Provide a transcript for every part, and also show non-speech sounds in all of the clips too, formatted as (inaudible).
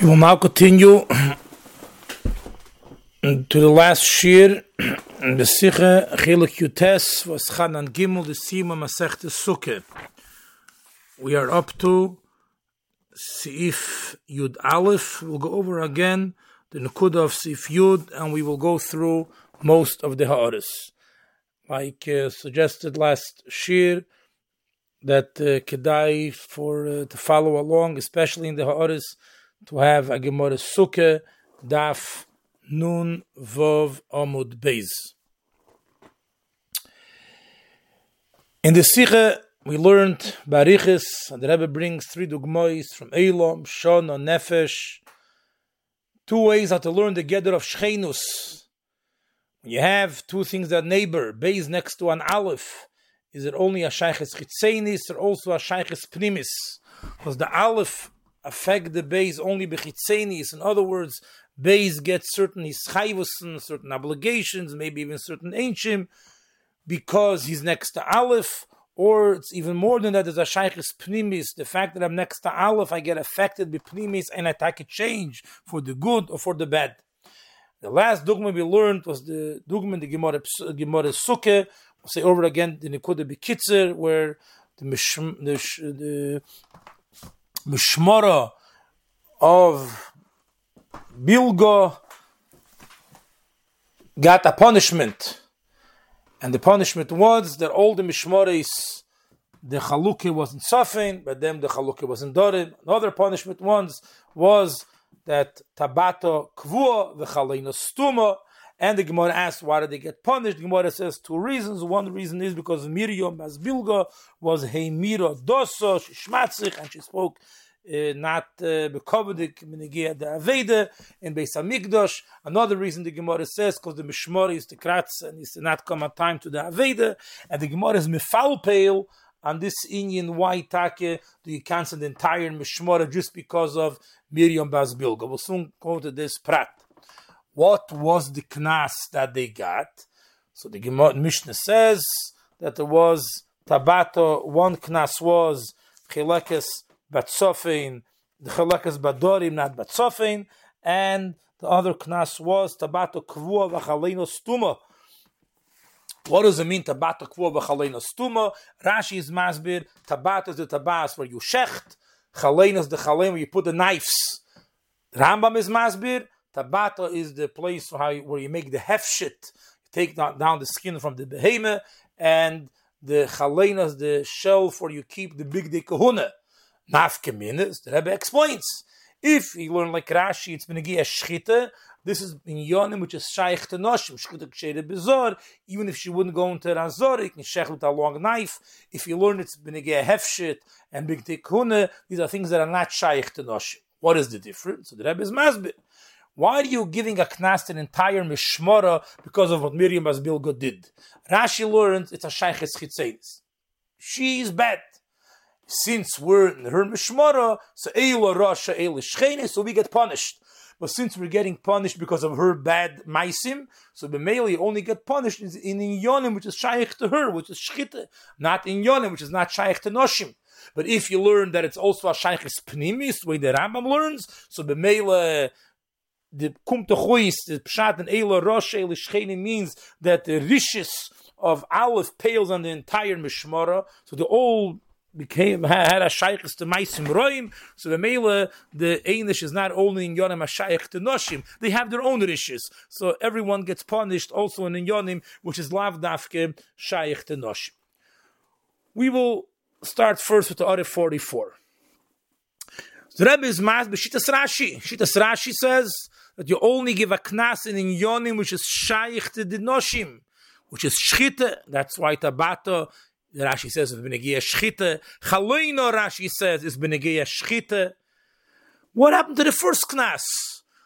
We will now continue to the last shir the Sikha Chilik Yutes was Chanan Gimel the Sima Masech Sukkah. We are up to Sif Yud Aleph. We'll go over again the Nukuda of Sif Yud and we will go through most of the Ha'aris. Like uh, suggested last shir, that uh, kedai for uh, to follow along, especially in the Ha'aris, to have a Gemara Sukkah, Daf, Nun, Vov, Amud, Beis. In the Sikha, we learned Bariches, and the Rebbe brings three dugmois from Elam, Shon, and Nefesh. Two ways how to learn the Geder of Shchenus. When you have two things that neighbor, Beis next to an Aleph, is it only a Shaykhis Chitzenis or also a Shaykhis Primis? Because the Aleph affect the base only bechitzenis. In other words, base gets certain ischayvusen, certain obligations, maybe even certain ancient, because he's next to Aleph, or it's even more than that, there's a shaykhis pnimis. The fact that I'm next to Aleph, I get affected by pnimis and I take a change for the good or for the bad. The last dogma we learned was the dogma in the Gemara, Gemara Sukkah. We'll say over again the Nikuda Bekitzer, where the, the, the mishmara of Bilgo got a punishment. And the punishment was that all the mishmaris, the chaluke wasn't suffering, but then the chaluke wasn't dorim. Another punishment once was that tabato kvua, the chalina stuma, and the Gemara asks, why did they get punished? The Gemara says two reasons. One reason is because Miriam as Bilga was Heimira Doso, Shmatzich, and she spoke uh, not bekovedik uh, minigia the Aveda in Beis Hamikdash. Another reason the Gemara says because the Mishmar is the Kratz and is not come at time to the Aveda, and the Gemara is Mifal Pale on this Indian white take do you cancel the entire Mishmara just because of Miriam Bas Bilga. We'll soon go to this prat what was the knas that they got? So the Gemara Mishnah says that there was tabato. One knas was chilekes batsofin, the chilekes badorim, not batsofin, and the other knas was tabato kvua v'chaleno stuma. What does it mean tabato kvua v'chaleno stuma? Rashi is masbir. Tabato is the tabas where you shecht. Chalein is the chalein where you put the knives. Rambam is masbir. Tabata is the place how you, where you make the hefshit, you take down, down the skin from the behemoth, and the chalena is the shelf where you keep the big de. Nafkeminis, the Rebbe explains. If you learn like Rashi, it's a shchita. This is in Yonim, which is shaykh to noshim, shchita kshere bezor. Even if she wouldn't go into razor, you can shech with a long knife. If you learn it's been a hefshit and big tekuna, these are things that are not shaykh to noshim. What is the difference? So the Rebbe is masbit. Why are you giving a knas an entire mishmara because of what Miriam as did? Rashi learns it's a shayches chitzenis. is bad. Since we're in her mishmara, so Eila Rasha Eila Shchene, so we get punished. But since we're getting punished because of her bad maisim, so Bemeli only get punished in Inyonim, which is shaykh to her, which is shchita, not in Yonim, which is not shaykh to Noshim. But if you learn that it's also a shaykhis pnimis, way the Rambam learns, so Bemeli the kum to chuis, the pshat and eila rosh eila means that the rishis of Aleph pales on the entire mishmara. So the old became had a shaykhs to maisim roim. So the mele the einish is not only in yonim a shaykh to noshim. They have their own rishis. So everyone gets punished also in yonim, which is lav dafke shaykh to noshim. We will start first with the Arif 44. The Rebbe is mas b'shitas Rashi. Shitas Rashi says that you only give a knas in yonim which is shaykh to the noshim, which is shchita. That's why tabato. Rashi says is benegia shchita. Chaloino Rashi says is benegia shchita. What happened to the first knas?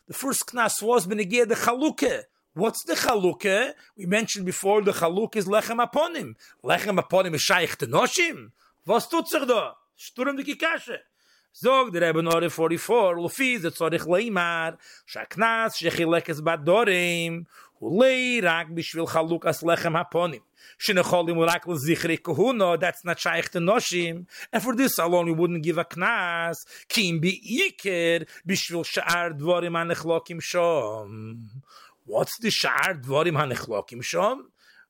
The first knas was benegia the chaluke. What's the chaluke? We mentioned before the chaluke is lechem aponim. Lechem aponim is shaykh to noshim. Was tut sich da? Sturm die Kasche. זוג der Rebbe Nore 44, לפי זה צורך לאמר, שהקנס שחילק es בדורים, הוא לי רק בשביל חלוק אס לחם הפונים, שנכולים הוא רק לזכרי כהונו, that's not שייך תנושים, and for this alone we wouldn't give a knas כי אם בעיקר בשביל שאר דבורים הנחלוקים שום. What's the שאר דבורים הנחלוקים שום?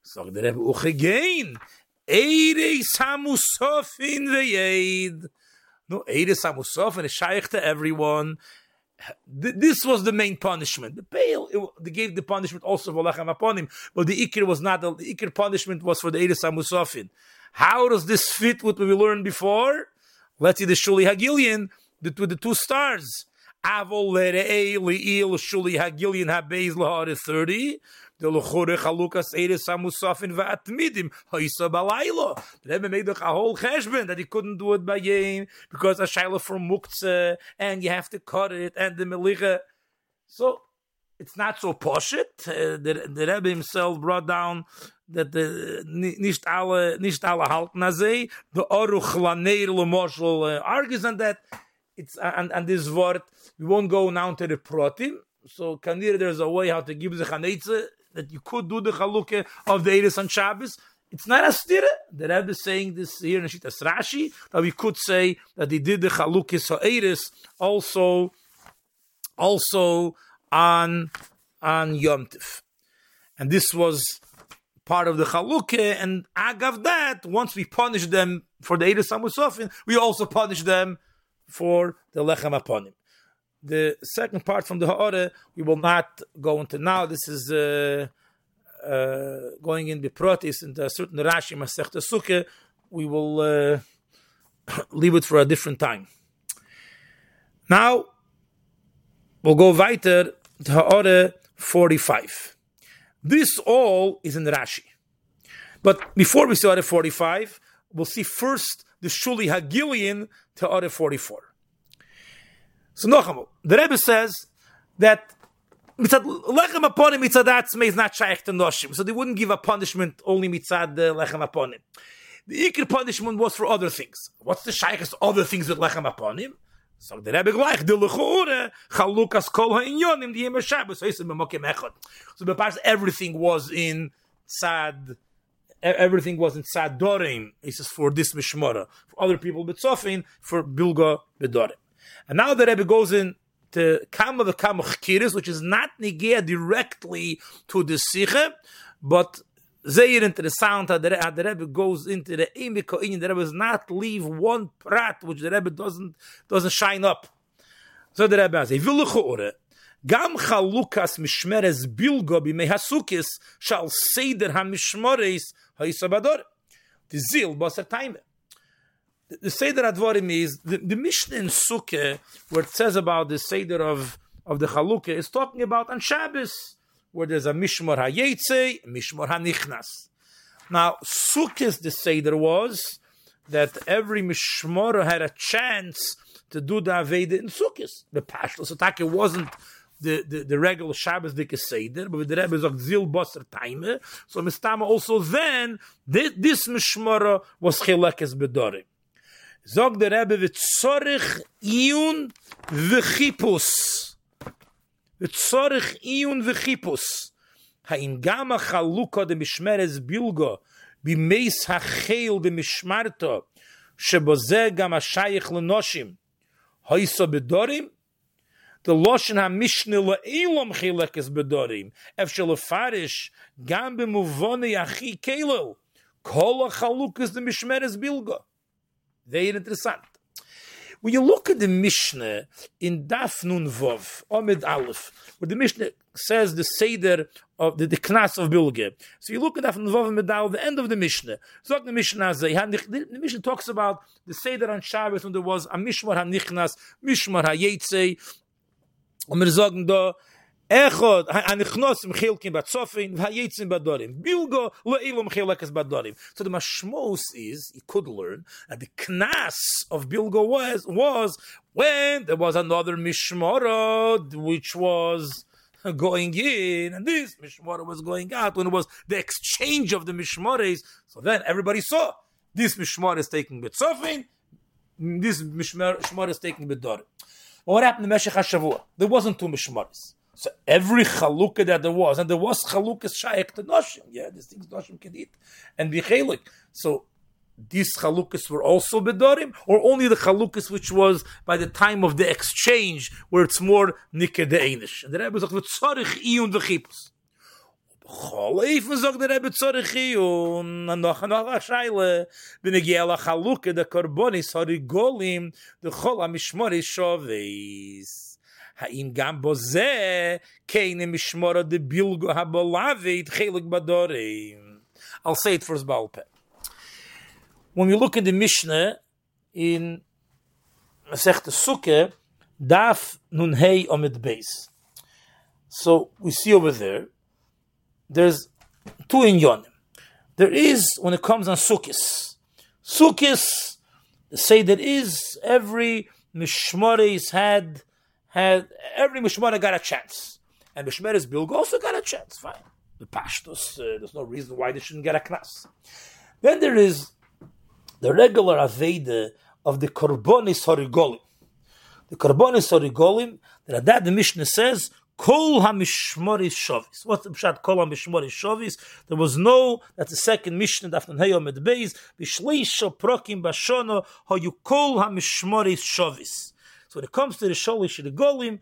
זוג der Rebbe Uche Gein, samusof in the veyed. No, Eire samusofin is shaykh to everyone. This was the main punishment. The pale, it, they gave the punishment also for upon him, but the Ikir was not, the Ikir punishment was for the Eire samusofin. How does this fit with what we learned before? Let's see the Shuli Hagilian, the, with the two stars. Avol le're'ei Shuli Hagilian ha'beiz lahar 30 the lochure chalukas eres samusafin va'atmidim ha'isa balaylo. The Rebbe made a whole cheshbon that he couldn't do it by yim because a shaila from muktzeh and you have to cut it and the melicha. So it's not so poshit. Uh, the, the Rebbe himself brought down that the nicht alle nicht alle halten azay the oruch laneir lemoshel uh, argues on that it's and, and this word we won't go now to the protim so kanir there's a way how to give the chanetze that you could do the chalukah of the Eris on Shabbos. It's not a stira. The Rebbe is saying this here in Shitas Rashi that we could say that he did the chalukah Eris also, also on on Yom Tif, and this was part of the chalukah. And agav that, once we punish them for the Eris Amusofin, we also punish them for the Lechem Aponim the second part from the Ha'ara we will not go into now. This is uh, uh, going in the in the certain Rashi Masechta Sukkah. We will uh, (coughs) leave it for a different time. Now we'll go weiter to Ha'ara 45. This all is in Rashi. But before we see Ha'ara 45, we'll see first the Shuli Hagilian to Ha'ara 44. So Nochamo, the Rebbe says that mitzad lechem aponim mitzad atzmei is not shaykh to noshim, so they wouldn't give a punishment only mitzad uh, the lechem aponim. The ikir punishment was for other things. What's the shaykh's other things with lechem aponim? So the Rebbe gleich, the lechure, chalukas kol ha'inyonim, the yem Shabbos, so yisem b'mokim echad. So the past everything was in sad, everything was in sad dorim. He says for this mishmara. For other people, betzofin, for bilga bedorim. And now the Rebbe goes in to Kama the Kama Chkiris, which is not negea directly to the Sikhe, but Zeir into the sound that the, the Rebbe goes into the Emiko Inyan, the Rebbe does not leave one prat which the Rebbe doesn't doesn't shine up. So the Rebbe says, Viluchore, Gam chalukas mishmeres bilgo b'mei hasukis shall seder ha-mishmores ha-yisabador. The zil baser taime the Seder Advarim is the, the Mishnah in Sukkah, where it says about the Seder of, of the Chalukah, is talking about on Shabbos, where there's a Mishmor HaYetze, Mishmor HaNichnas. Now, Sukkah's the Seder was that every Mishmor had a chance to do the Aveda in Sukkahs. The Pashto Satake wasn't the, the, the regular Shabbos Dike Seder, but the Rebbe sagt Zil Bosser Taime. So Mistama also then, this, this was Chilekes Bedorim. Sog der Rebbe, wie zorich iun wie. Wie zorich iun wie chippus. Ha in gama chaluka de mishmeres bilgo, bi meis de mishmarto, שבו גם השייך לנושים. הויסו בדורים? דה לושן המשנה לאילום חילקס בדורים, אפשר לפרש גם במובוני הכי קלו, כל החלוקס דמשמרס בילגו. Very interessant. When you look at the Mishnah in Daf Nun Vov, Omid Aleph, where the Mishnah says the Seder of the, the Knas of Bilge. So you look at Daf Nun Vov and Medal, the end of the Mishnah. So the Mishnah, the, the Mishnah talks about the Seder on Shabbos when there was a Mishmar HaNichnas, Mishmar HaYetzei, und wir sagen da, Echod, hanichnos im chilkin batzofin, v'hayetzim badorim. Bilgo, le'ilum chilekes badorim. So the mashmos is, he could learn, that the knas of Bilgo was, was when there was another mishmorod, which was going in, and this mishmorah was going out, when it was the exchange of the mishmores. So then everybody saw, this mishmorah is taking batzofin, this mishmar is taking bedor. What happened to Meshech HaShavua? There wasn't two mishmaris. So every chalukah that there was, and there was chalukah shaykh to Noshim. Yeah, these things Noshim can eat and be chalik. So these chalukas were also bedorim, or only the chalukas which was by the time of the exchange, where it's more nikeh de'enish. And the Rebbe sagt, v'tzorich iyun v'chipus. Choleifen sagt der Rebbe tzorich iyun, and noch noch a shayle, b'negiel a chaluka de korbonis harigolim, de chol ha-mishmori shoveis. האם גם בו זה כן משמור דבילגו הבולאבית חלק בדורים. I'll say it first בעל פה. when we look in the Mishnah in Masech Sukkah, Daf Nun Hey Omid Beis. So we see over there, there's two in Yonim. There is, when it comes on Sukkis, Sukkis, say there is every Mishmaris had, had, every Mishmara got a chance. And Mishmaris Bilg also got a chance, fine. The Pashtos, uh, there's no reason why they shouldn't get a knas. Then there is the regular Aveda of the Korbonis Horigolim. The Korbonis Horigolim, the Mishnah says, Kol HaMishmoris Shovis. What's the Pshat Kol HaMishmoris Shovis? There was no, that's the second Mishnah, Dafnan Heyo Medbeis, Vishleisho Prokim Bashono, Hoyu Kol HaMishmoris Shovis. So when it comes to the Sholish the Golim,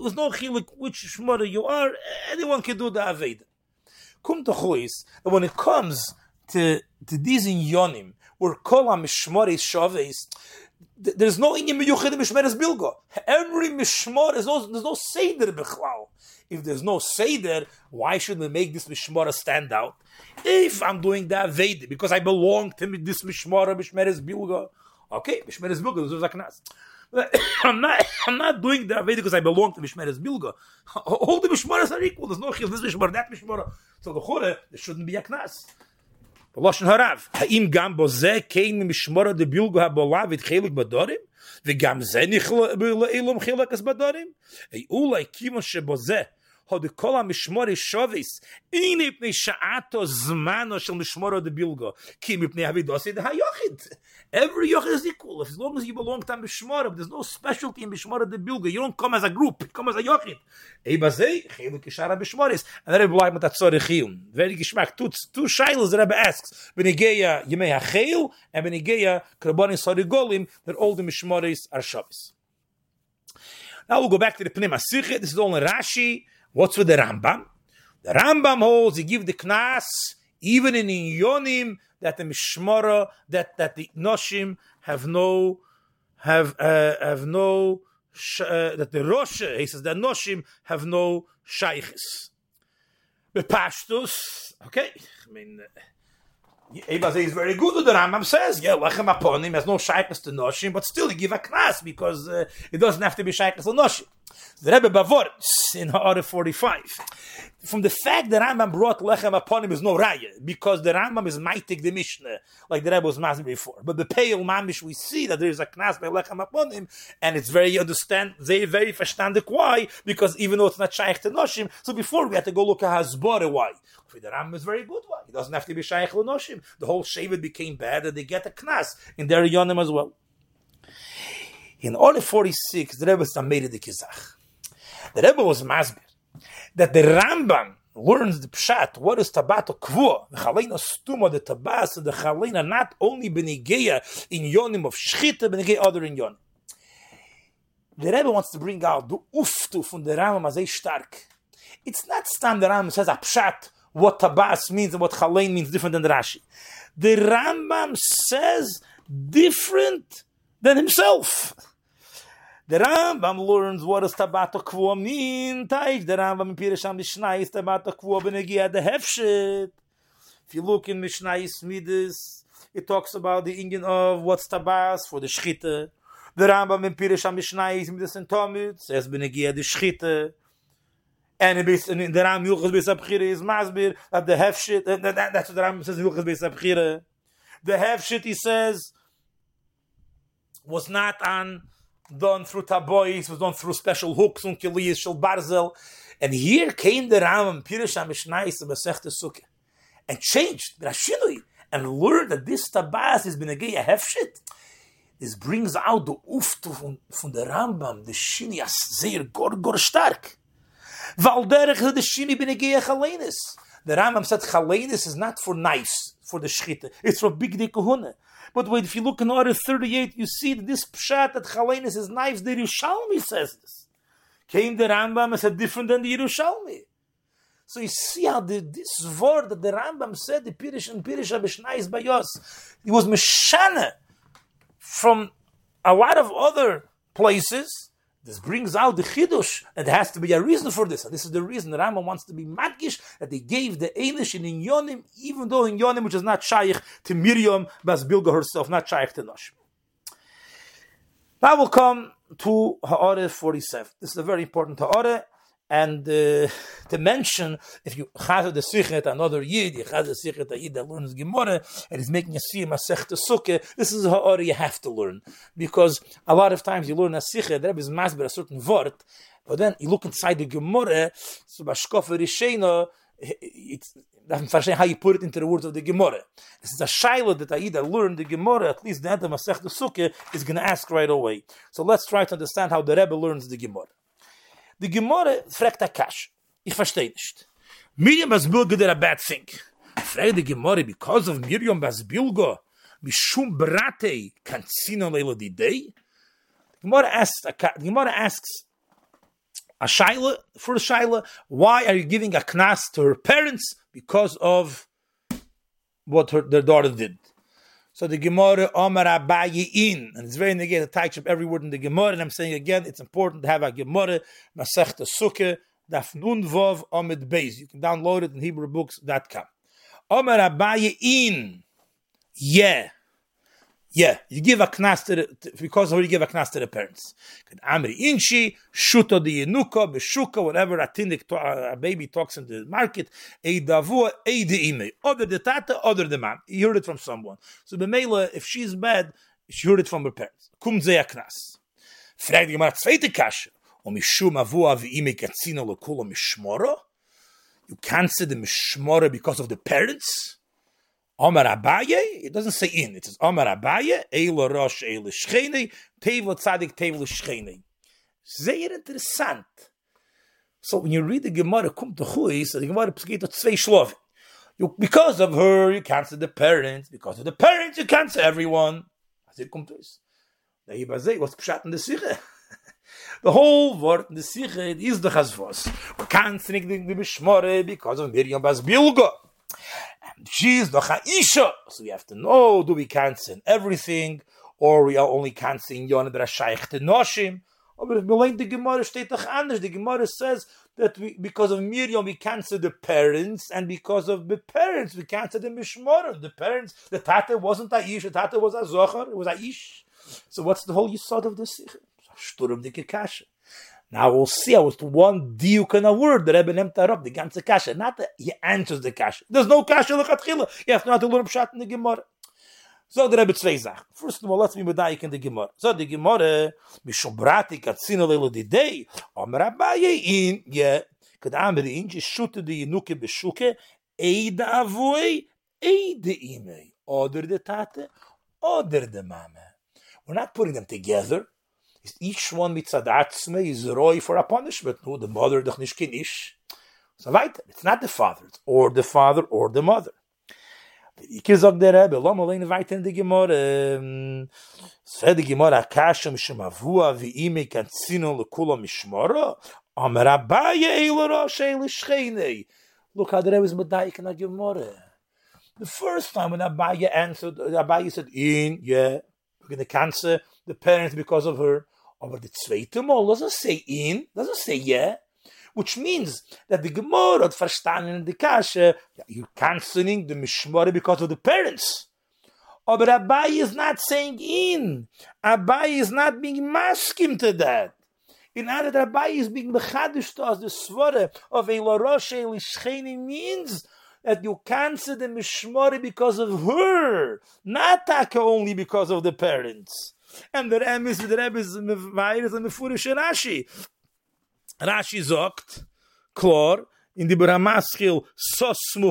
there's no chilik which Shmora you are, anyone can do the Aveda. Kum to when it comes to, to these in Yonim, where kol ha-mishmoris shaves, there's no inyan miyuchid mishmeres bilgo. Every mishmor, there's no, there's no seder bechlal. If there's no seder, why should we make this mishmor stand out? If I'm doing that veda, because I belong to this mishmor, mishmeres bilgo, okay, mishmeres bilgo, this is a knas. (coughs) I'm not. (coughs) I'm not doing the Aveda because I belong to Mishmeres Bilga. (laughs) All the Mishmeres are equal. There's no chil. This Mishmer, that Mishmer. So the Chore, there shouldn't be a knas. בלושן הרב, האם גם בו זה כן משמור דבילגו הבולה והתחילק בדורים? וגם זה נכלל לאילום חילקס בדורים? אולי כיוון שבו זה hat kol am shmore shovis in ipne shaato zmano shel mishmor de bilgo. Kim ipne havi dos it hayochid. Every yoch is equal. As long as you belong to mishmor there's no specialty in mishmor de bilgo. You don't come as a group you come as a yochid. Ey bazay khim ke shara mishmores and there mit atzor khiyum very geschmack tut tu shailos der be asks. Bin igeya yemei ha and bin igeya krabani sorigolim that all the mishmores are shovis. Now we'll go back to the Pnei Masichet. This is in Rashi. What's with the Rambam? The Rambam holds he give the knas even in Yonim that the Mishmara that that the Noshim have no have uh, have no uh, that the Rosh he says that Noshim have no shaykhs. The Pashtus, okay, I mean. Uh, Eba is very good. With the Rambam says, yeah, lechem him. has no shaykhs to noshim, but still he give a knas because uh, it doesn't have to be shaykhs to noshim. The Rebbe Bavor in Ha'ara 45. From the fact that Rambam brought lechem upon him is no raya, because the Rambam is maitik the Mishnah, like the Rebbe was masking before. But the pale mamish, we see that there is a knas by lechem upon him, and it's very understand, very, very verstandig why, because even though it's not shaykh to noshim, so before we had to go look at Hasbara why. The Rambam is very good why. He doesn't have to be shaykh to noshim. The whole shavet became bad, and they get a knas in their yonim as well. In all 46, the Rebbe made the kizach. The Rebbe was masbir that the Rambam learns the pshat. What is tabato kvu? The chalina stuma, the tabas, the chalina not only benigeya in yonim of shchita, benigeya other in yonim. The Rebbe wants to bring out the uftu from the Rambam as a stark. It's not stand the Rambam says a pshat what tabas means and what chalein means different than the Rashi. The Rambam says different than himself. Der Rambam learns what does Tabato Kvo mean. Taich, der Rambam in Pirasham Mishnah is Tabato Kvo benegia the hefshit. If you look in Mishnah Midas, it talks about the Indian of what's Tabas for the Shchita. The Rambam in Pirasham Mishnah is Midas and Tomit says benegia the Shchita. And it is, in the Rambam Yuchas Beis is Masbir that the hefshit, that, that, that's what the Rambam says in Yuchas Beis. The hefshit, he says, was not on done through tabois, was done through special hooks and kiliyas shel barzel. And here came the Rambam Pirush HaMishnayis of Masechta Sukkah and changed Rashinui and learned that this tabas is been a hefshit. this brings out the uftu von, von der Rambam, the Shini, as sehr gor, gor stark. Weil derich the Shini bin gehe chalenis. The Rambam said chalenis is not for knives, for the shchita. It's for big dike hunne. But wait, if you look in order 38, you see that this pshat that chalenis is knives, the Yerushalmi says this. Came the Rambam and said different than the Yerushalmi. So you see how the, this word that the Rambam said, the Pirish and Pirish Abishnais Bayos, it was Meshana from a lot of other places. This brings out the chidush, and there has to be a reason for this. And this is the reason Rambam wants to be madgish that they gave the Eilish in Yonim, even though in Yonim, which is not shaykh to Miriam Bas Bilga herself, not shaykh to Nosh. Now we'll come to Ha'areh 47. This is a very important Ha'areh and uh, (laughs) to mention if you have the sichet another yid you have the sichet a yid that learns gemara and is making a siyam masech to sukkah this is how you have to learn because a lot of times you learn a sichet there is masber a certain word but then you look inside the gemara so bashkofer doesn't understand how you put it into the words of the Gemara. This is a shaila that Aida learned the Gemara, at least the end of the Sukkah, is going to ask right away. So let's try to understand how the Rebbe learns the Gemara. Die Gemorre fragt a Kash. Ich verstehe nicht. Miriam Bas Bilgo did a bad thing. Fragt die Gemorre, because of Miriam Bas Bilgo, Mishum Brate Kansino Leila Didei? The Gemorre asks, the Gemorre asks, a shaila for a shaila why are you giving a knas to her parents because of what her, their daughter did so the Gemara Omar Abaye in, and it's very to touch up every word in the Gemara. And I'm saying again, it's important to have a Gemara Masechta Sukkah Daf Nun Vov Omid Beis. You can download it in HebrewBooks.com. Omar Abaye in, yeah. Yeah, you give a knas to the, because of you give a knas to the parents. Amri inchi, shuto di yenuka, beshuka, whatever a tindik, a baby talks in the market, a davu, a de ime. Other the tata, other the mom. You heard it from someone. So Bemela, if she's bad, she heard it from her parents. Kum ze a knas. Fragt die Gemara zweite kasche. Um mishum avu av ime katzino lo mishmoro? You can't say the mishmoro because of the parents? Omar Abaye, it doesn't say in, it says Omar Abaye, Eila Rosh, Eila Shchene, Tevel Tzadik, Tevel Shchene. Sehr interessant. So when you read the Gemara, Kum Techui, so the Gemara geht to zwei Shloven. You, because of her, you cancel the parents. Because of the parents, you cancel everyone. As it comes to us. The Ibazei, what's pshat in the? (laughs) The whole word in the Sikhe is the Chazvos. We canceling the Bishmore because of Miriam Bas Bilgo. She's the Isha. So we have to know, do we cancel everything, or we are only canceling Yon that Shaykh to Noshim? Aber if the Gemara steht doch anders. The Gemara says that we, because of Miriam we cancel the parents, and because of the parents we cancel the Mishmor. The parents, the Tata wasn't a Ish, the Tata was a Zohar, it was a Ish. So what's the whole Yisod of this? Sturm the Kasha. Now we'll see how it's one diuk in a word. The Rebbe nemt up the ganze kasha. Not that he answers the kasha. There's no kasha lechatchila. You have to know how to learn pshat in the Gemara. So the Rebbe zwei Sachen. First of all, let's be medayik in the Gemara. So the Gemara, mishum brati katzina lelo didei, omer abaye in, yeah, kad amer in, shute de yenuke beshuke, eida avoy, eida ime. Oder de tate, oder de mame. We're not putting them together. Each one mitzad atzme is roy for a punishment. No, the mother doch. So weiter. It's not the father, it's or the father or the mother. Der Rebbe, weiter in die Gemorre. Um, Seh die Gemorre, akasha mishum avua vi ime kanzino lekula shchene. Look how the Rebbe is in. The first time when Abaye answered, Abaye said, in, yeah, we're going to cancel the parents because of her. Aber the zweite Mal doesn't say in, doesn't say yeah, which means that the Gemara had verstanden the Kasha, you're canceling the Mishmore because of the parents. Aber Abai is not saying in. Abai is not being maskim to that. In other Abai is being mechadish to us, the svore of a laroshe lishcheni means that you cancel the mishmore because of her, not only because of the parents. And der emes der ebes me ze me fure shrashi rashi zogt klor in di bramaschil sos mu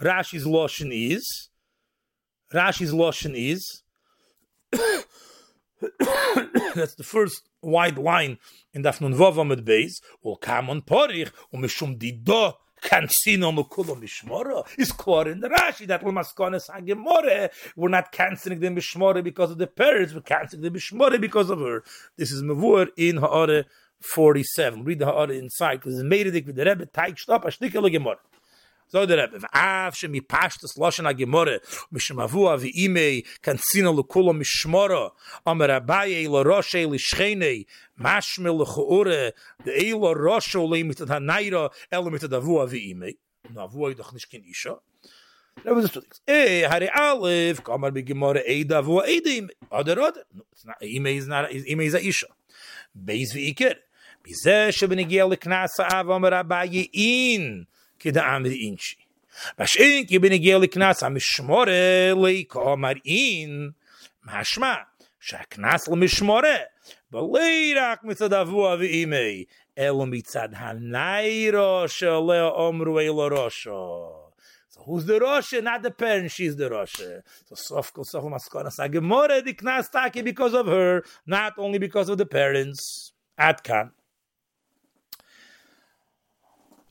rashi's lotion is rashi's lotion is (coughs) That's the first wide line in Daf Nun Vav Amid Beis. Ul kam Porich, um Mishum sino mekulo mishmora is clear in the Rashi that we must gonna gemore. We're not canceling the mishmora because of the parents. We're canceling the mishmora because of her. This is mavur in Ha'are 47. Read the Ha'are inside because it's made it with the Rebbe taik shtop a shtikel gemora. so der rebe af shmi pasht es loshen a gemore mish um mavu a vi ime kan sino lo kolo mish shmoro am rabaye lo roshe li shchene mashmel lo khore de elo roshe lo mit da nayro el mit eh, da vu a vi na vu i doch nish ken isha Da wird stutz. Ey, hare alef, kommer bi gemore eda vu edim. Oder oder? Ime iz na iz ime iz isha. Beiz vi iker. Bize shbenigel knas av amra baye in. כדא אמר אינשי. בשאין כי בן הגיע לקנס המשמורה ליקו מראין, משמע שהקנס למשמורה, בלי רק מצד el אבי אימי, אלו מצד הניירו שעולה אומרו אלו ראשו. who's the Roshe, not the parent, she's the Roshe. So sof kol sof ma skona sa gemore di knas taki because of her, not only because of the parents. Ad kan.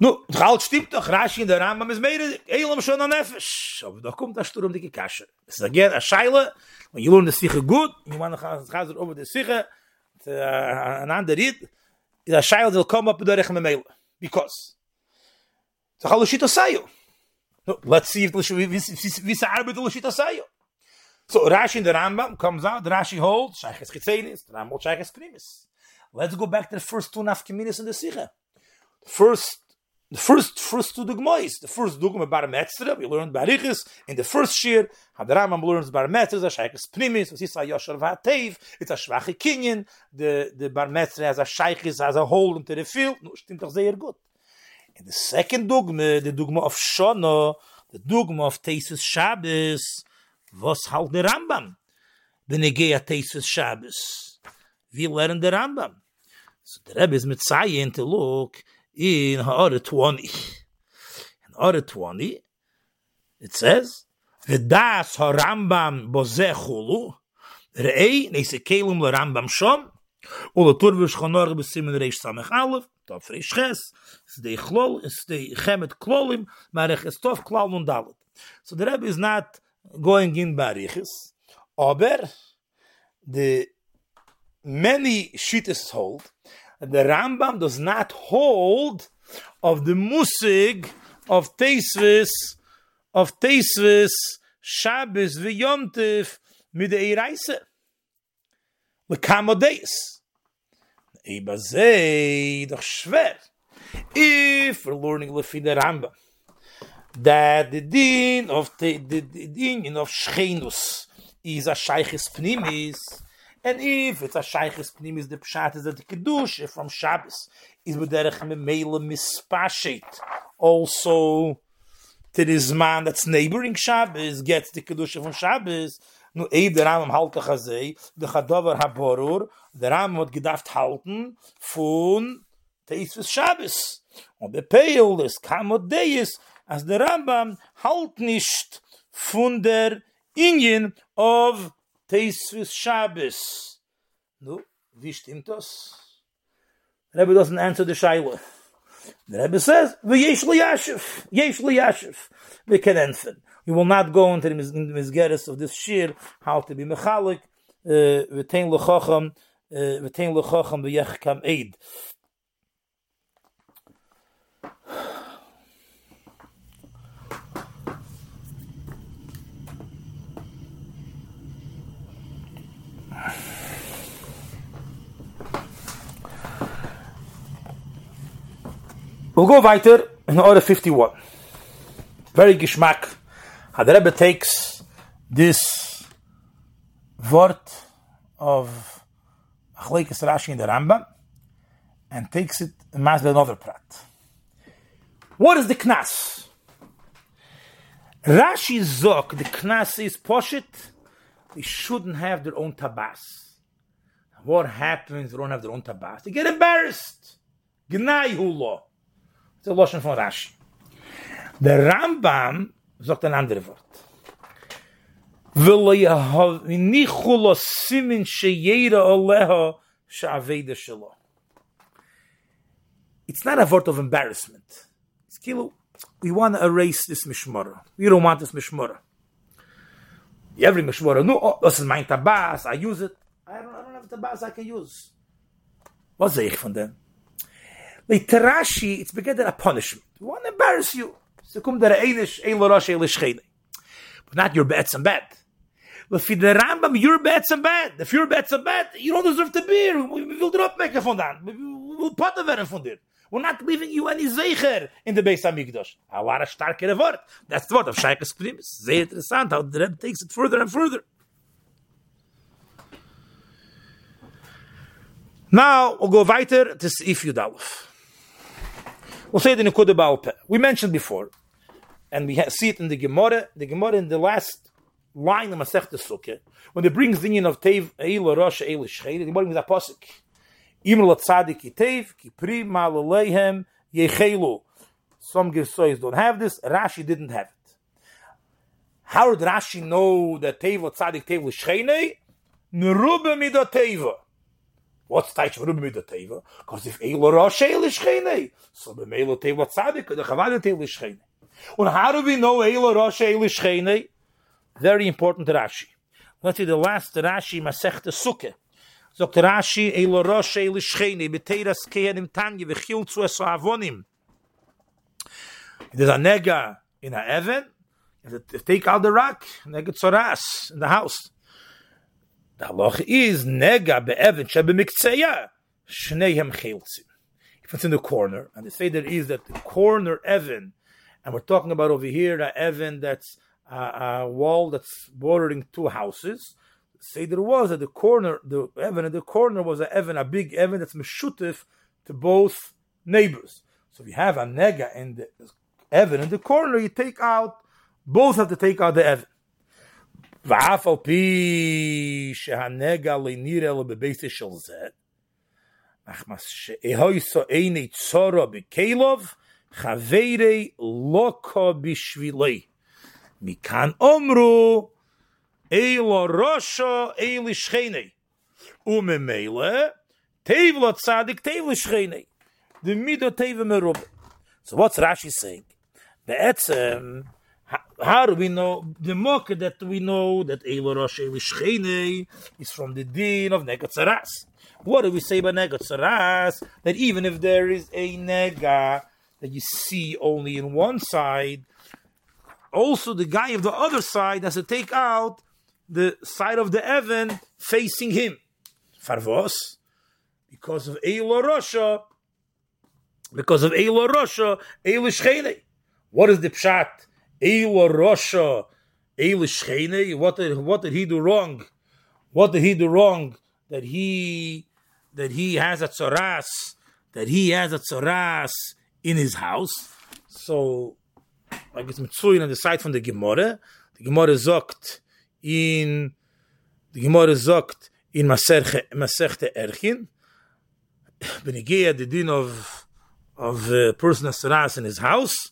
Nu, het halt stimmt doch, Rashi in der Rambam ist mehr, Eilam schon an Nefesh. Aber da kommt das Sturm dicke Kasche. Es ist again a Scheile, when you learn the Siche gut, you want to chazer over the Siche, an ander Ried, is a Scheile will come up with the Rechem Meile. Because. So chal Lashita Sayo. No, let's see if Visa Arbeit Lashita Sayo. So Rashi in the Rambam comes out, the Rashi holds, Shayches Chitzenis, the Rambam Shayches Primis. Let's go back to the first two nafkeminis in the Siche. First the first first two dogmas the first dogma bar metzra we learned barichis in the first shir had the ramam learns bar metzra a shaykhs primis was is a yosher vatev it's a schwache kinyan the the bar metzra as a shaykhs as a hole into the field no stimmt doch sehr gut. In the second dogma the dogma of shona the dogma of tesis shabbos was halt der rambam. The negea tesis shabbos. We learn the rambam. So the rebbe is mit to look in Ha'ara 20. In Ha'ara 20, it says, V'das ha'rambam bozeh chulu, re'ei neise kelum l'rambam shom, ula turvish chanor b'simen reish samech alef, tov reish ches, es dei chlol, es dei chemet klolim, marech es tov klal und dalet. So the Rebbe is not going in bariches, aber the many shittas hold the Rambam does not hold of the musig of Teisvis, of Teisvis, Shabbos, v'yomtiv, midei reise. L'kamodeis. Eba zei, doch. If we're learning the Rambam, that the din of the, the, the din of Shchenus is a shaykhis pnimis, And if it's a shaykhis pnimis, the pshat is the kedusha from Shabbos is b'derech memela mispashet. Also, to this man that's neighboring Shabbos gets the kedusha from Shabbos. Nu eib der Rambam halte chazei, de chadavar haborur, der Rambam hat gedacht halten von Teisves Shabbos. Und der Peil des Kamodeis, as der Rambam halt nicht von der Ingen of Teisvis Shabbos. Nu, wie stimmt das? The Rebbe doesn't answer the Shaila. The Rebbe says, V'yesh li yashiv, yesh li yashiv, we can answer. We will not go into the misgeres of this shir, how to be mechalik, v'tein l'chocham, v'tein l'chocham v'yech kam eid. We'll go weiter in order 51. Very geschmack. The Rebbe takes this word of Achlekes Rashi in the Rambam and takes it and makes another prat. What is the knas? Rashi zok, the knas is poshit, they shouldn't have their own tabas. What happens? They don't have their own tabas. They get embarrassed. Gnai hulo. It's a Loschen from Rashi. The Rambam sagt ein anderes Wort. Will yehav nichu lo simin sheyeda oleha sha'aveda shelo. It's not a word of embarrassment. It's kilo. We want to erase this mishmara. We don't want this mishmara. Every mishmara, no, oh, this is my tabas, I use it. I don't, I don't have tabas I can use. Was sehe ich von dem? Rashi, it's beginning a punishment. We want to embarrass you. There. But not your bets and bad. But for the Rambam, your bets and bad. If your bets are bad, you don't deserve to be here. We will drop make von dan. We will put the werden von dir. We're not leaving you any Zecher in the Beis HaMikdash. A lot of starker word. That's the word of Shaikas Primus. Sehr interessant how the Rebbe takes it further and further. Now, we'll go weiter to Sif Yudalef. We'll say the Nekuda Baal We mentioned before, and we see it in the Gemara, the Gemara in the last line of Masech Sukkah, when it brings the of Tev, Eila Rosh, Eila Shchei, the Gemara brings a posik. Imr la tzadik ki Tev, ki pri ma leihem, yechelu. Some Gersois don't have this, Rashi didn't have it. How did Rashi know that Tev la tzadik Tev l'shcheinei? Nerube. What's Taich Rubim mit der Teva? Because if Eilo Rosh Eil Ishchene, so the Meilo Teva Tzadik, the Chavada Teva Ishchene. And how do we know Eilo Rosh Eil Ishchene? Very important Rashi. Let's see the last Rashi, Masechta Sukkah. Sagt Rashi, Eilo Rosh eh? Eil Ishchene, Beteiras Kehanim Tanya, Vechil Avonim. There's a nega in a Evan, take out the rock, nega tzoras in the house. The halach is nega be'evan shebemiktzeya shneihem cheltzim. If it's in the corner, and they say there is that the corner evan, and we're talking about over here a evan that's a, a wall that's bordering two houses. Say there was at the corner, the evan at the corner was a evan, a big evan that's meshutif to both neighbors. So if you have a nega in the evan in the corner, you take out both have to take out the evan. ואף על פי שהנגע לנראה לו בביסה של זה, אך מה שאהויסו איני צורו בקלוב, חברי לוקו בשבילי. מכאן אומרו, אילו ראשו אלי שכני. וממילא, תיב לו צדיק, תיב לשכני. דמידו תיב מרובה. So what's Rashi saying? בעצם, how do we know the mock that we know that Eilo Rosh is from the din of Negatzaras? What do we say about Negatzaras? That even if there is a Nega that you see only in one side, also the guy of the other side has to take out the side of the Evan facing him. Farvos, because of Eilo Rosha, because of Eilo Rosha, Elishchene. What is the pshat? Eila Rosha, Eila Shchene, what did, what did he do wrong? What did he do wrong? That he, that he has a tzoras, that he has a tzoras in his house. So, like it's mitzuyin on the side from the Gemara. The Gemara zogt in, the Gemara zogt in Maserche Erchin. Benigea, the din of, of a person has tzoras in his house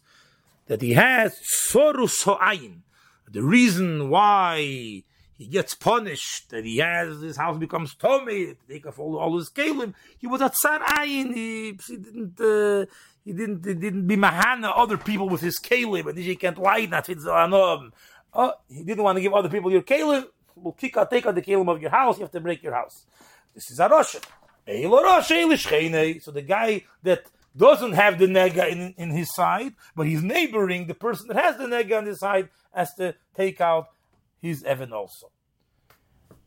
that he has sorus ha'ayin. The reason why he gets punished, that he has his house becomes tummy, take off all, all his kalim. He was a tsar ayin. He, he didn't. Uh, he didn't. He didn't be mahana other people with his kalim, and he can't lie. Not Oh, he didn't want to give other people your kalim. We'll kick out, take out the kalim of your house. You have to break your house. This is a Russia. So the guy that doesn't have the nega in, in his side, but he's neighboring the person that has the nega on his side has to take out his Evan also.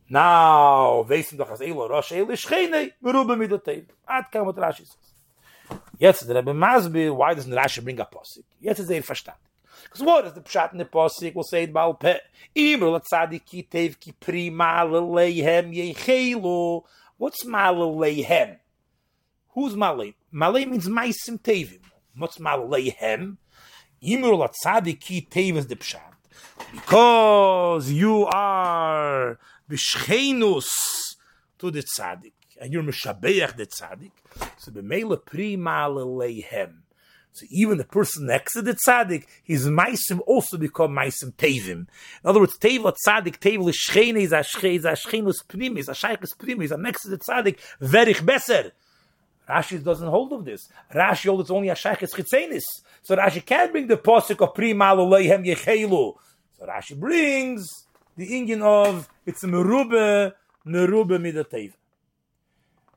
Now, weißen doch Rosh Eli Shchene, merube. Ad kam what Rashi says. Jetzt der Rebbe Masbi, why doesn't Rashi bring a posik? Jetzt ist er verstanden. Because what is the pshat in the posik? We'll say it Baal Peh. Imer l'tzadik ki tev ki pri ma'ale leihem yechelu. What's ma'ale leihem? Who's Malay? Malay means Maisim Tevim. What's Malayhem? Imur Latzadik ki Tevis de Pshat. Because you are Bishchenus to the Tzadik. And you're Meshabeach the Tzadik. So the Mele Pri Malayhem. So even the person next to the tzaddik, his meisim also become meisim tevim. In other words, teva tzaddik, teva l'shchene is a shchene, is a shchenus primis, a shaykhus primis, a next to the tzaddik, verich beser. Rashi doesn't hold of this. Rashi holds it's only a shaykhus chitzenis. So Rashi can't bring the posik of primal leihem yechelu. So Rashi brings the Indian of, it's a merube, merube midateva.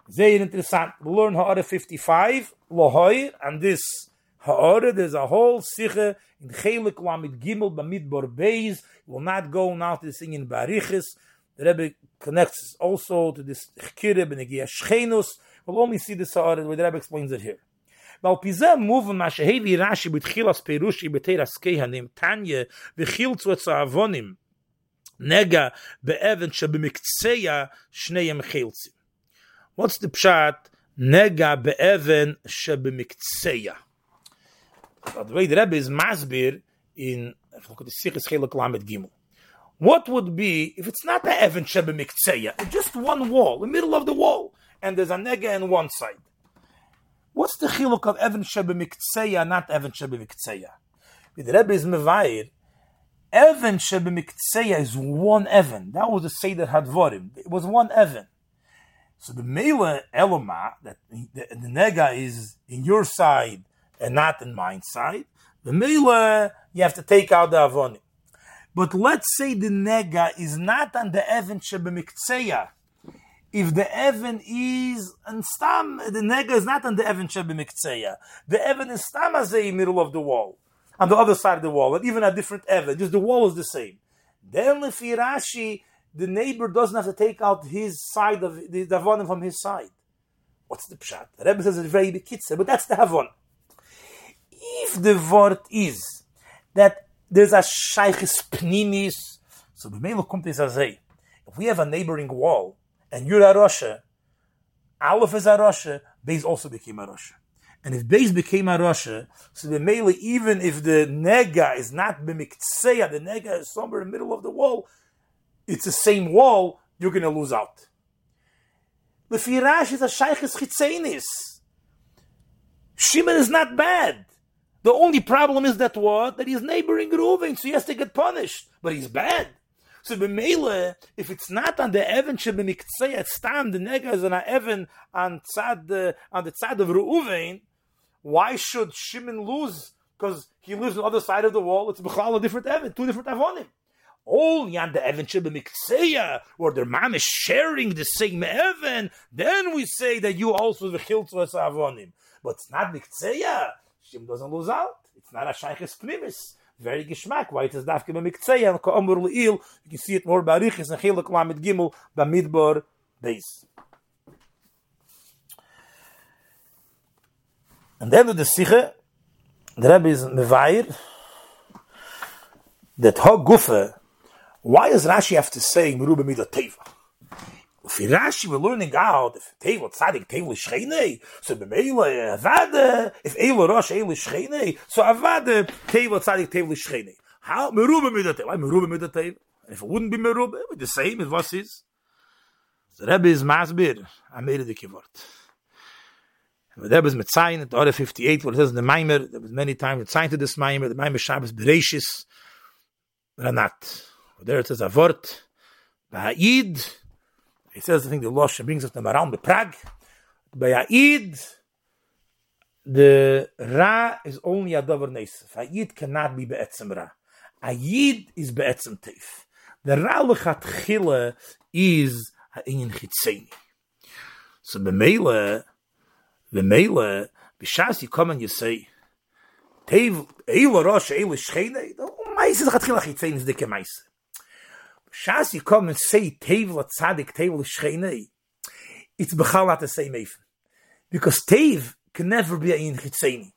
Very interessant. We learn Ha'ara 55, Lohoy, and this Ha'ara, there's a whole Siche in Chelik Lamid Gimel Bamidbar Beis. We will not go now to the sing in. The Rebbe connects also to this Chkire Benegia Shchenus. We'll only see this Ha'ara where the Rebbe explains it here. Pizeh move ma shehevi Rashi b'tchilas Perushi b'teiras kehanim Tanya v'chil zu avonim nega be'even shebimiktseya shneyem chiltzim. What's the pshat? Nega be'even shebemiktseya. By the way, the Rebbe is masbir in the Sikhis Chelak Lamed Gimel. What would be if it's not the Shebemiktseya, it's just one wall, the middle of the wall, and there's a nega on one side? What's the chiluk of Evan Shebemiktseya, not Evan Shebemiktseya? The Rebbe is mevair. Evan Shebemiktseya is one Evan. That was the Seder Hadvorim. It was one Evan. So the Mela Eloma, that the, the Nega is in your side and not in mine side, the Mela, you have to take out the Avonim. But let's say the Nega is not on the Evan Shebemiktseya. If the Evan is and Stam, the Nega is not on the Evan Shebemiktseya. The Evan is Stam as a middle of the wall, on the other side of the wall, and even a different Evan, just the wall is the same. Then Lefirashi, the neighbor doesn't have to take out his side of the Havon from his side. What's the pshat? The Rebbe says it's very bekitzer, but that's the Havon. If the word is that there's a shaykhis pnimis, so the kommt is azay. If we have a neighboring wall and you're a Rosha, Aleph is a Rosha, Beis also became a Rosha. And if Beis became a Rosha, so the mele, even if the nega is not b'miktseya, the nega is somewhere in the middle of the wall, it's the same wall, you're going to lose out. The Firash is a Shaykhis Chitzenis. Shimon is not bad. The only problem is that what? That he's neighboring Reuven, so he has to get punished. But he's bad. So b'meile, if it's not on the Evan shebemiktzeya, it's time the nega is on a Evan on tzad, uh, on the tzad of Reuven, why should Shimon lose? Because he lives on the other side of the wall. It's b'chal a different Evan, two different Avonim only on the Evan Mikseya, where their mom is sharing the same Evan, then we say that you also the Chiltzvas Avonim. But it's not Mikseya. Shimon doesn't lose out. It's not a Shaykhis Primis. very geschmack why it is darf gemen mit zeh an komur il you can see it more by rich is a hele klam mit gimel ba midbar base and then the sigge der rabbi is mevair that ho gufe why is rashi have to say merube mit der teva If Rashi we're learning out if Teva Tzadik Teva Shcheinei, so B'meila eh, Avada, if Eila Rosh Eila Shcheinei, so Avada Teva Tzadik Teva Shcheinei. How Merubah Midah Teva? Why Midah Teva? If it wouldn't be Merubah, it would be the same as what is. The Rebbe is Masbir, I made it the Kivort. The Rebbe is Metzayin, at Order 58, where it says in the Maimer, there was many times Metzayin to this Maimer, the Maimer Shabbos Bereshis, Ranat. There it says a word, Ba'id, it says, I think the Losh brings us them around the Prague. Ba'id, the Ra is only a Dover Nesef. Ayid cannot be Be'etzem Ra. Ayid is Be'etzem Teif. The Ra Lechat Chile is Ha'inyin Chitzeini. So B'meile, B'meile, B'shas you come and you say, Tev, Eila Rosh, Eila Shchene, the Meise Lechat Chile Chitzeini is Dike Meise. Shas you come and say Tev Tzadik Tev L'Shcheinei, it's Bechal not the same Eif. Because Tev can never be in Chitzeini.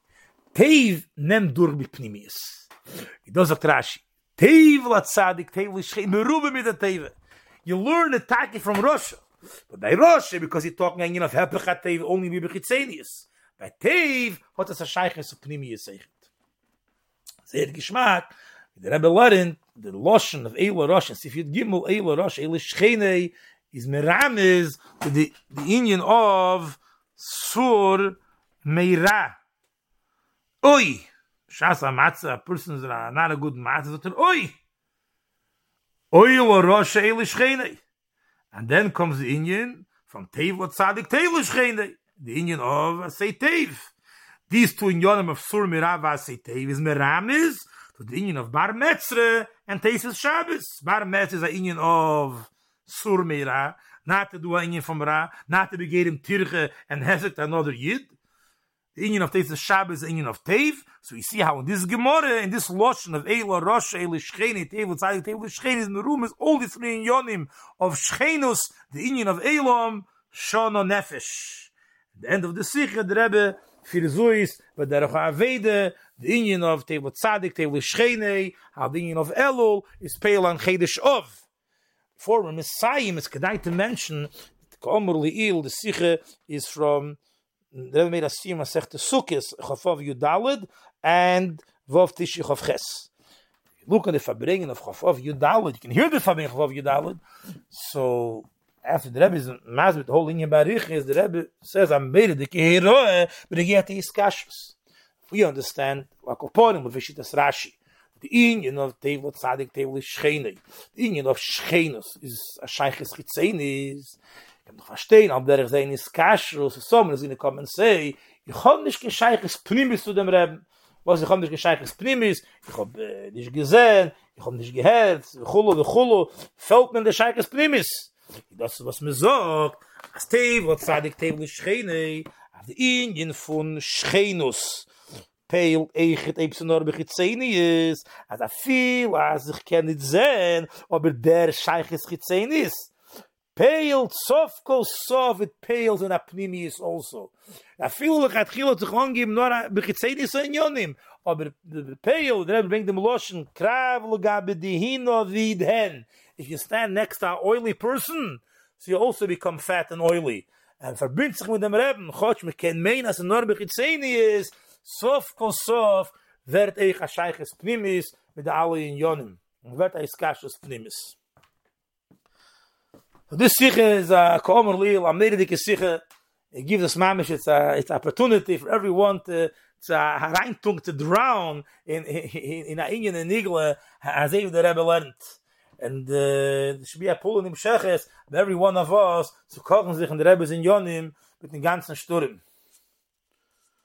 Tev nem dur b'pnimius. It does a Rashi. Tev Tzadik Tev L'Shcheinei, merube mit der Tev. You learn the Taki from Russia. But by Russia, because he's talking again of Hepechat Tev, only be Chitzeinius. By Tev, what is a Sheiches of Pnimius Eichet. Sehr Geschmack, the Rebbe learned the lotion of Eila Rosh and Sifyat Gimel Eila Rosh Eila Shchene is Meramiz to the, the union of Sur Meira. oi! Shas a matze a person is not a good matze so oi oi! Wa rosh el shchene and then comes the indian from tev what sadik tev shchene the indian of say tev these two in of sur mirava say tev is miramis to the indian of bar metzre and tesis shabbos bar metzre is a indian of sur mira not to do a indian from ra not to be him tirche and hesek another yid the Indian of Tev is Shabbos, the Indian of Tev. So you see how in this Gemara, in this lotion of Eila, Rosh, Eila, Shcheni, Tev, Tzadik, Tev, Shcheni, in the room is all the three Inyonim of Shchenus, the Indian of Eilam, Shono Nefesh. The end of the Sikha, the Rebbe, Firzuis, but the Recha Avede, the Indian of Tev, Tzadik, Tev, Shcheni, how the Indian of Elul is Peil and Chedesh Ov. For Messiah, it's Kedai to mention, the Komer Li'il, the Sikha is from the Rebbe made a siyum masech the sukkis chafav yudalid and vov tishi chav ches. Look at the farbringen of chafav yudalid. You can hear the farbringen of chafav yudalid. So after the Rebbe is with the whole inyan barich is the Rebbe says I'm made the kehiroe but he get his kashus. We understand like oponim with Vishitas Rashi. The inyan of Tevot Tzadik Tevot Shcheinei. The inyan of Shcheinus is a shayches chitzenis kann doch verstehen, ob der sein ist kasher, so so, man ist in kommen sei, ich hab nicht gescheich es primis zu dem Reben, was ich hab nicht gescheich es primis, ich hab äh, nicht gesehen, ich hab nicht gehört, chulu, chulu, fällt mir der scheich es primis. Das was mir sagt, as tev, wat sadik tev li schene, af de injen von schenus, peil eichet eibse nor bechit zeni is, as a fil, as ich kann nicht sehen, aber der scheich es chitzeni is. pale sof ko sof it pales in a pnimis also i feel like at khilo to gon gib nur be gitsayde so in yonim aber the pale they bring them lotion krav lo gab di vid hen if you stand next to an oily person so you also become fat and oily. And verbindt sich mit dem reben gots me ken mein as nur be gitsayde is sof ko sof wird ich a scheiches pnimis mit alle in yonim wird es kashos pnimis So this sikha is a komer lil, am nere dike sikha, it gives us mamish, it's a, it's opportunity for everyone to, it's a hareintung to drown in, in, in a inyan and nigle, as Ev the Rebbe learned. And uh, should be a pull in the Sheches, every one of us, kochen sich in the Rebbe's in Yonim, mit den ganzen Sturm.